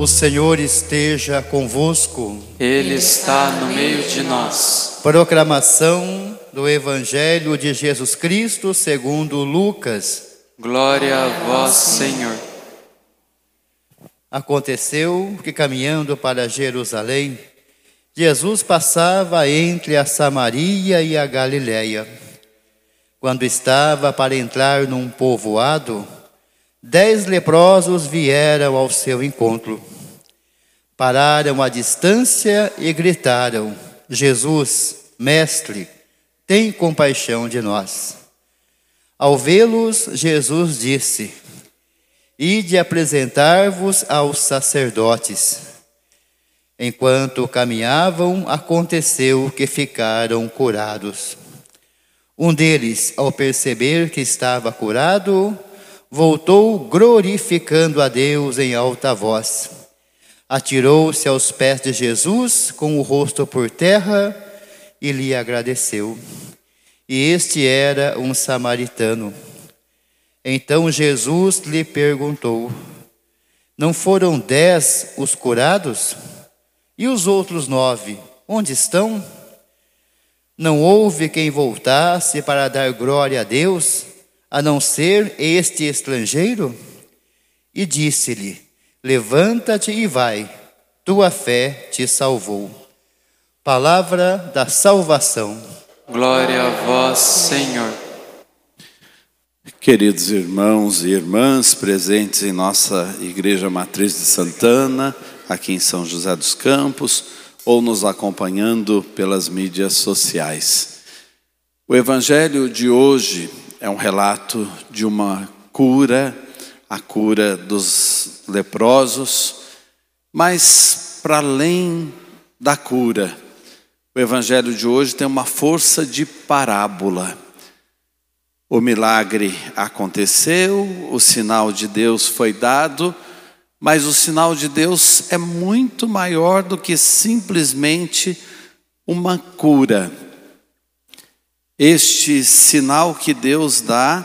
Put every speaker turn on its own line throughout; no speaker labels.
O Senhor esteja convosco.
Ele está no meio de nós.
Proclamação do Evangelho de Jesus Cristo segundo Lucas.
Glória a vós, Senhor.
Aconteceu que caminhando para Jerusalém, Jesus passava entre a Samaria e a Galiléia. Quando estava para entrar num povoado, dez leprosos vieram ao seu encontro. Pararam à distância e gritaram: Jesus, mestre, tem compaixão de nós. Ao vê-los, Jesus disse: Ide apresentar-vos aos sacerdotes. Enquanto caminhavam, aconteceu que ficaram curados. Um deles, ao perceber que estava curado, voltou glorificando a Deus em alta voz. Atirou-se aos pés de Jesus com o rosto por terra e lhe agradeceu. E este era um samaritano. Então Jesus lhe perguntou: Não foram dez os curados? E os outros nove, onde estão? Não houve quem voltasse para dar glória a Deus, a não ser este estrangeiro? E disse-lhe: Levanta-te e vai, tua fé te salvou. Palavra da salvação.
Glória a vós, Senhor.
Queridos irmãos e irmãs presentes em nossa Igreja Matriz de Santana, aqui em São José dos Campos, ou nos acompanhando pelas mídias sociais. O Evangelho de hoje é um relato de uma cura, a cura dos leprosos, mas para além da cura, o Evangelho de hoje tem uma força de parábola. O milagre aconteceu, o sinal de Deus foi dado, mas o sinal de Deus é muito maior do que simplesmente uma cura. Este sinal que Deus dá,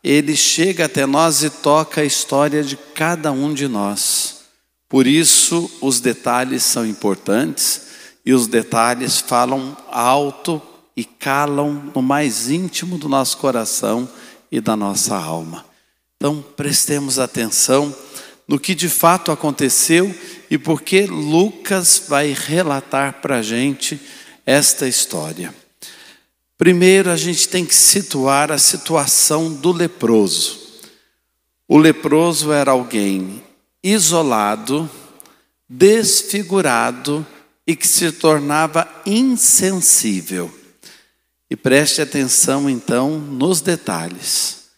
ele chega até nós e toca a história de cada um de nós. Por isso, os detalhes são importantes e os detalhes falam alto e calam no mais íntimo do nosso coração e da nossa alma. Então, prestemos atenção no que de fato aconteceu e porque Lucas vai relatar para a gente esta história. Primeiro, a gente tem que situar a situação do leproso. O leproso era alguém isolado, desfigurado e que se tornava insensível. E preste atenção então nos detalhes.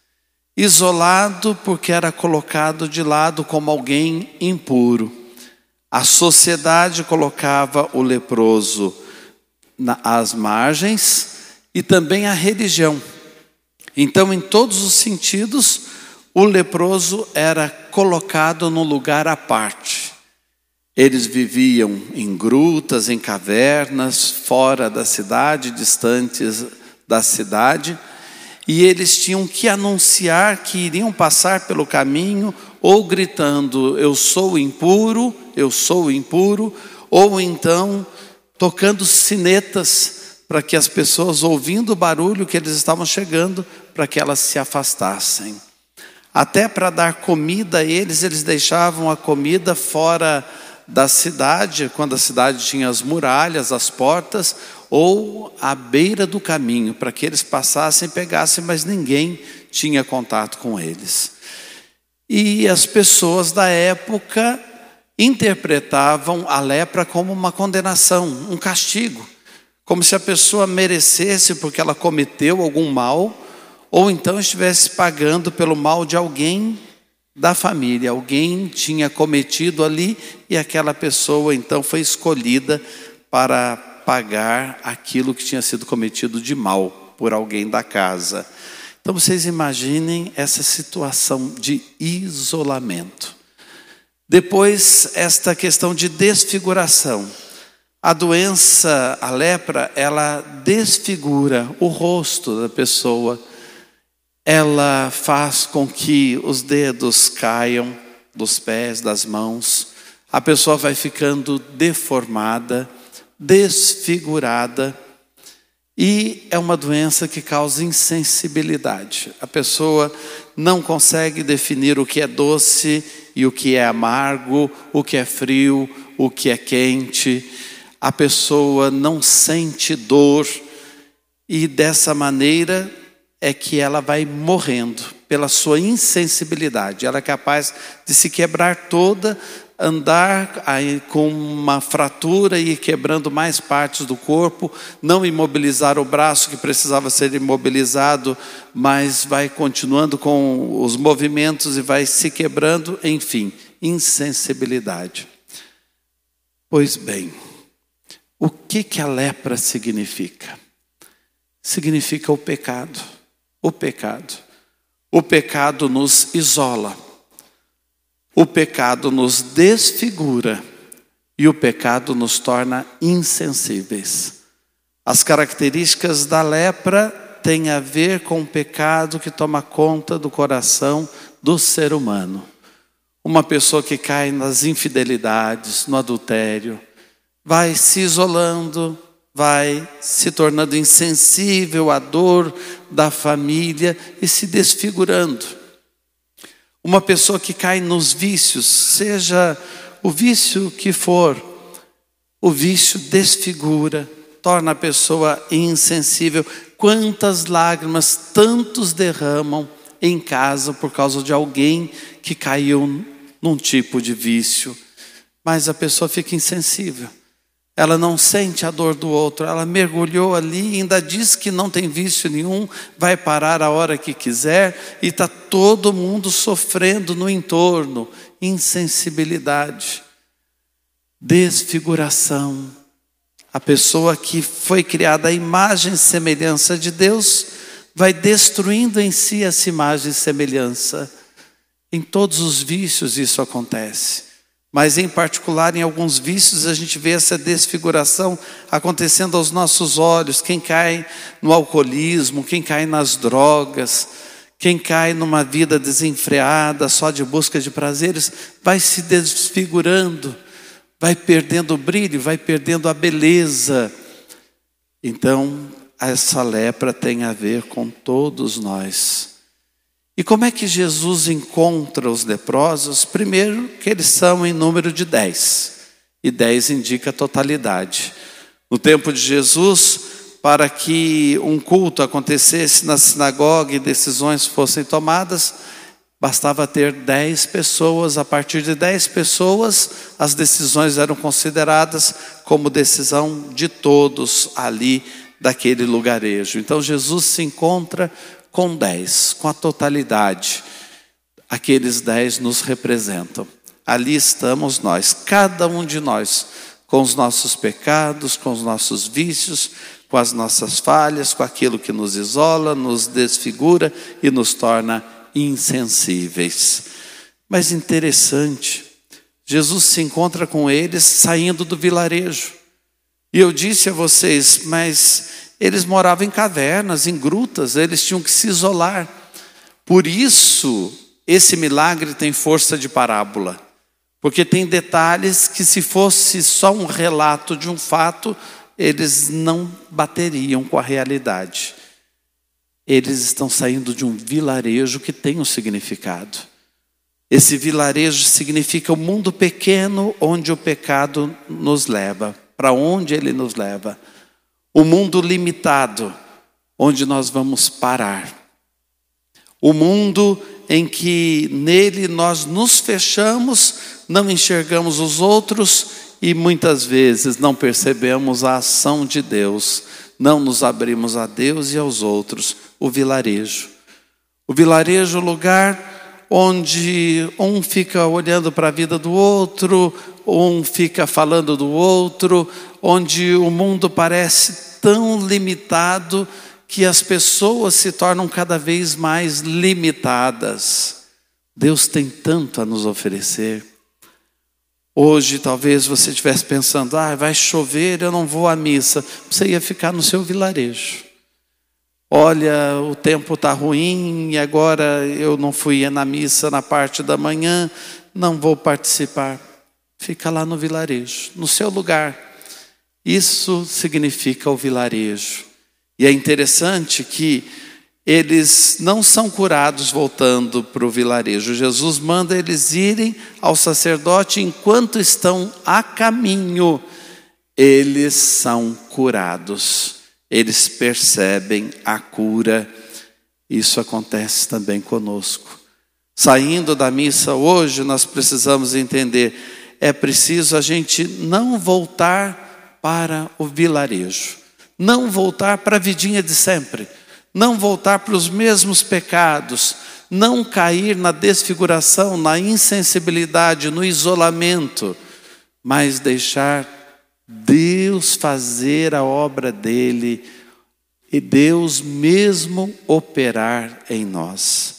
Isolado porque era colocado de lado como alguém impuro. A sociedade colocava o leproso às margens e também a religião. Então, em todos os sentidos, o leproso era colocado no lugar à parte. Eles viviam em grutas, em cavernas, fora da cidade, distantes da cidade, e eles tinham que anunciar que iriam passar pelo caminho, ou gritando: Eu sou impuro, eu sou impuro, ou então tocando sinetas para que as pessoas, ouvindo o barulho que eles estavam chegando, para que elas se afastassem. Até para dar comida a eles, eles deixavam a comida fora da cidade, quando a cidade tinha as muralhas, as portas, ou à beira do caminho, para que eles passassem e pegassem, mas ninguém tinha contato com eles. E as pessoas da época interpretavam a lepra como uma condenação, um castigo, como se a pessoa merecesse porque ela cometeu algum mal, ou então estivesse pagando pelo mal de alguém da família. Alguém tinha cometido ali e aquela pessoa então foi escolhida para pagar aquilo que tinha sido cometido de mal por alguém da casa. Então vocês imaginem essa situação de isolamento. Depois, esta questão de desfiguração. A doença, a lepra, ela desfigura o rosto da pessoa ela faz com que os dedos caiam dos pés, das mãos, a pessoa vai ficando deformada, desfigurada, e é uma doença que causa insensibilidade. A pessoa não consegue definir o que é doce e o que é amargo, o que é frio, o que é quente. A pessoa não sente dor e dessa maneira é que ela vai morrendo pela sua insensibilidade. Ela é capaz de se quebrar toda andar com uma fratura e quebrando mais partes do corpo, não imobilizar o braço que precisava ser imobilizado, mas vai continuando com os movimentos e vai se quebrando, enfim, insensibilidade. Pois bem, o que que a lepra significa? Significa o pecado. O pecado. O pecado nos isola o pecado nos desfigura e o pecado nos torna insensíveis. As características da lepra têm a ver com o pecado que toma conta do coração do ser humano. Uma pessoa que cai nas infidelidades, no adultério, vai se isolando, vai se tornando insensível à dor da família e se desfigurando. Uma pessoa que cai nos vícios, seja o vício que for, o vício desfigura, torna a pessoa insensível. Quantas lágrimas tantos derramam em casa por causa de alguém que caiu num tipo de vício, mas a pessoa fica insensível. Ela não sente a dor do outro, ela mergulhou ali ainda diz que não tem vício nenhum, vai parar a hora que quiser e está todo mundo sofrendo no entorno. Insensibilidade, desfiguração. A pessoa que foi criada à imagem e semelhança de Deus vai destruindo em si essa imagem e semelhança. Em todos os vícios isso acontece. Mas, em particular, em alguns vícios, a gente vê essa desfiguração acontecendo aos nossos olhos. Quem cai no alcoolismo, quem cai nas drogas, quem cai numa vida desenfreada, só de busca de prazeres, vai se desfigurando, vai perdendo o brilho, vai perdendo a beleza. Então, essa lepra tem a ver com todos nós. E como é que Jesus encontra os leprosos? Primeiro, que eles são em número de dez, e dez indica a totalidade. No tempo de Jesus, para que um culto acontecesse na sinagoga e decisões fossem tomadas, bastava ter dez pessoas. A partir de dez pessoas, as decisões eram consideradas como decisão de todos ali daquele lugarejo. Então Jesus se encontra com dez, com a totalidade. Aqueles dez nos representam. Ali estamos nós, cada um de nós, com os nossos pecados, com os nossos vícios, com as nossas falhas, com aquilo que nos isola, nos desfigura e nos torna insensíveis. Mas interessante, Jesus se encontra com eles saindo do vilarejo. E eu disse a vocês, mas eles moravam em cavernas, em grutas, eles tinham que se isolar. Por isso, esse milagre tem força de parábola, porque tem detalhes que, se fosse só um relato de um fato, eles não bateriam com a realidade. Eles estão saindo de um vilarejo que tem um significado. Esse vilarejo significa o mundo pequeno onde o pecado nos leva, para onde ele nos leva o mundo limitado, onde nós vamos parar. O mundo em que nele nós nos fechamos, não enxergamos os outros e muitas vezes não percebemos a ação de Deus, não nos abrimos a Deus e aos outros. O vilarejo. O vilarejo, o lugar onde um fica olhando para a vida do outro, um fica falando do outro, onde o mundo parece tão limitado que as pessoas se tornam cada vez mais limitadas. Deus tem tanto a nos oferecer. Hoje, talvez você estivesse pensando: ah, vai chover, eu não vou à missa. Você ia ficar no seu vilarejo. Olha, o tempo está ruim e agora eu não fui na missa na parte da manhã, não vou participar. Fica lá no vilarejo, no seu lugar. Isso significa o vilarejo. E é interessante que eles não são curados voltando para o vilarejo. Jesus manda eles irem ao sacerdote enquanto estão a caminho. Eles são curados. Eles percebem a cura. Isso acontece também conosco. Saindo da missa hoje, nós precisamos entender: é preciso a gente não voltar para o vilarejo, não voltar para a vidinha de sempre não voltar para os mesmos pecados, não cair na desfiguração, na insensibilidade, no isolamento, mas deixar Deus fazer a obra dele e Deus mesmo operar em nós.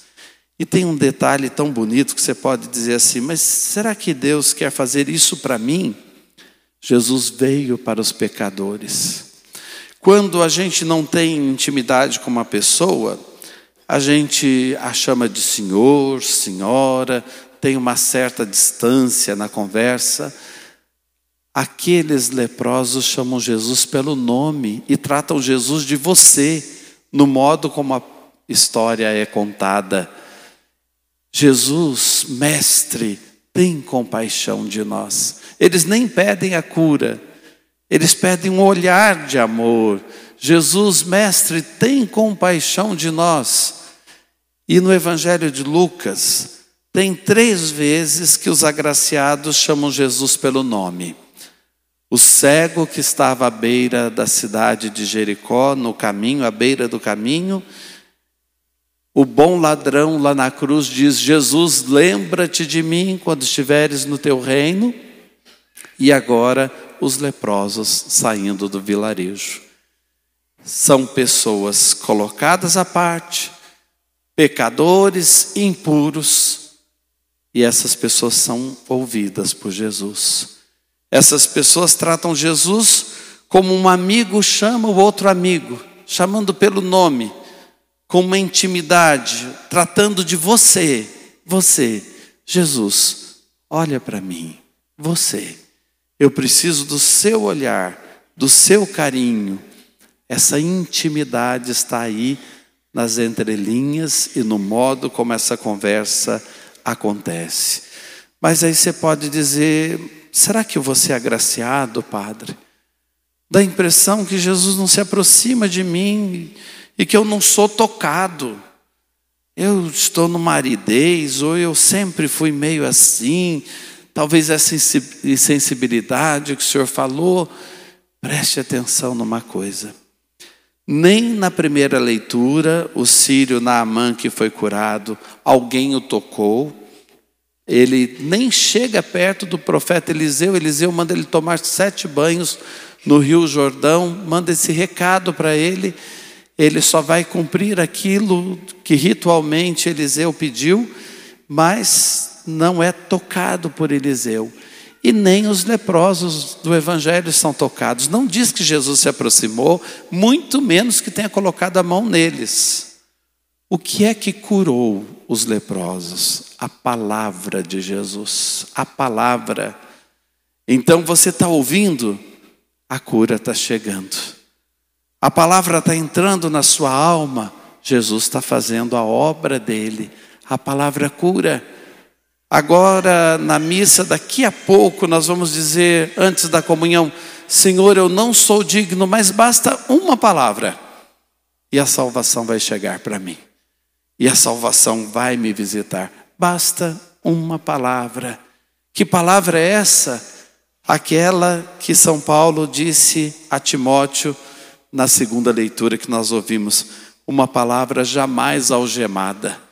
E tem um detalhe tão bonito que você pode dizer assim: mas será que Deus quer fazer isso para mim? Jesus veio para os pecadores. Quando a gente não tem intimidade com uma pessoa, a gente a chama de senhor, senhora, tem uma certa distância na conversa. Aqueles leprosos chamam Jesus pelo nome e tratam Jesus de você, no modo como a história é contada. Jesus, mestre, tem compaixão de nós. Eles nem pedem a cura, eles pedem um olhar de amor. Jesus, mestre, tem compaixão de nós. E no Evangelho de Lucas, tem três vezes que os agraciados chamam Jesus pelo nome. O cego que estava à beira da cidade de Jericó, no caminho, à beira do caminho. O bom ladrão lá na cruz diz: Jesus, lembra-te de mim quando estiveres no teu reino. E agora os leprosos saindo do vilarejo. São pessoas colocadas à parte, pecadores impuros, e essas pessoas são ouvidas por Jesus. Essas pessoas tratam Jesus como um amigo chama o outro amigo, chamando pelo nome, com uma intimidade, tratando de você, você, Jesus, olha para mim, você. Eu preciso do seu olhar, do seu carinho. Essa intimidade está aí nas entrelinhas e no modo como essa conversa acontece. Mas aí você pode dizer: será que eu vou ser agraciado, Padre? Dá a impressão que Jesus não se aproxima de mim e que eu não sou tocado. Eu estou numa aridez, ou eu sempre fui meio assim, Talvez essa insensibilidade que o Senhor falou, preste atenção numa coisa. Nem na primeira leitura, o sírio Naamã que foi curado, alguém o tocou. Ele nem chega perto do profeta Eliseu. Eliseu manda ele tomar sete banhos no Rio Jordão, manda esse recado para ele. Ele só vai cumprir aquilo que ritualmente Eliseu pediu, mas não é tocado por Eliseu. E nem os leprosos do Evangelho são tocados. Não diz que Jesus se aproximou, muito menos que tenha colocado a mão neles. O que é que curou os leprosos? A palavra de Jesus. A palavra. Então você está ouvindo, a cura está chegando. A palavra está entrando na sua alma, Jesus está fazendo a obra dele. A palavra cura. Agora, na missa, daqui a pouco, nós vamos dizer, antes da comunhão: Senhor, eu não sou digno, mas basta uma palavra, e a salvação vai chegar para mim, e a salvação vai me visitar. Basta uma palavra. Que palavra é essa? Aquela que São Paulo disse a Timóteo na segunda leitura que nós ouvimos: uma palavra jamais algemada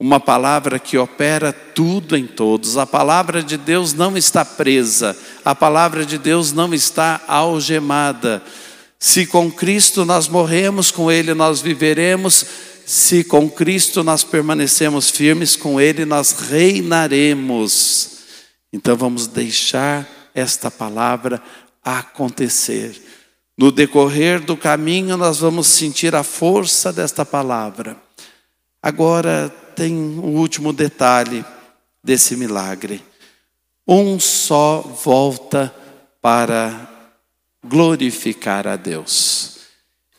uma palavra que opera tudo em todos. A palavra de Deus não está presa, a palavra de Deus não está algemada. Se com Cristo nós morremos, com Ele nós viveremos. Se com Cristo nós permanecemos firmes, com Ele nós reinaremos. Então vamos deixar esta palavra acontecer. No decorrer do caminho, nós vamos sentir a força desta palavra. Agora, tem o último detalhe desse milagre. um só volta para glorificar a Deus.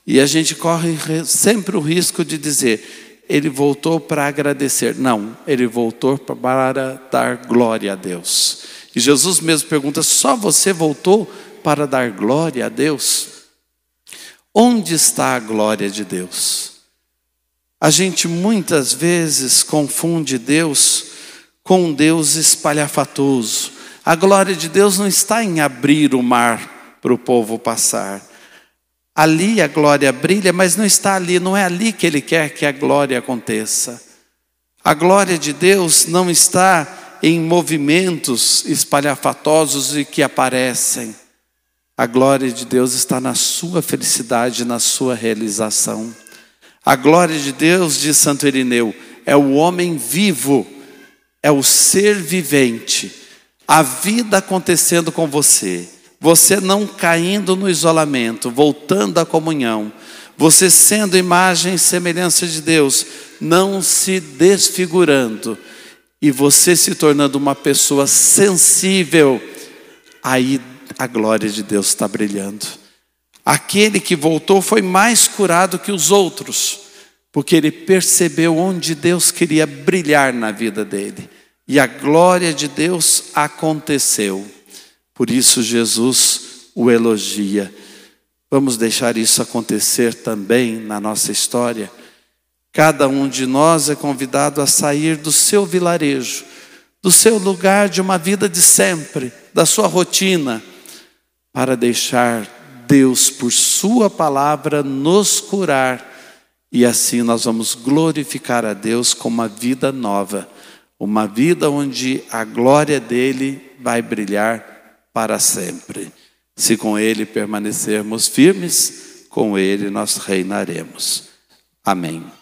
E a gente corre sempre o risco de dizer, ele voltou para agradecer. Não, ele voltou para dar glória a Deus. E Jesus mesmo pergunta: só você voltou para dar glória a Deus? Onde está a glória de Deus? A gente muitas vezes confunde Deus com um Deus espalhafatoso. A glória de Deus não está em abrir o mar para o povo passar. Ali a glória brilha, mas não está ali, não é ali que Ele quer que a glória aconteça. A glória de Deus não está em movimentos espalhafatosos e que aparecem. A glória de Deus está na sua felicidade, na sua realização. A glória de Deus, diz Santo Irineu, é o homem vivo, é o ser vivente, a vida acontecendo com você, você não caindo no isolamento, voltando à comunhão, você sendo imagem e semelhança de Deus, não se desfigurando, e você se tornando uma pessoa sensível, aí a glória de Deus está brilhando. Aquele que voltou foi mais curado que os outros, porque ele percebeu onde Deus queria brilhar na vida dele. E a glória de Deus aconteceu. Por isso Jesus o elogia. Vamos deixar isso acontecer também na nossa história. Cada um de nós é convidado a sair do seu vilarejo, do seu lugar de uma vida de sempre, da sua rotina, para deixar Deus, por Sua palavra, nos curar e assim nós vamos glorificar a Deus com uma vida nova, uma vida onde a glória dele vai brilhar para sempre. Se com ele permanecermos firmes, com ele nós reinaremos. Amém.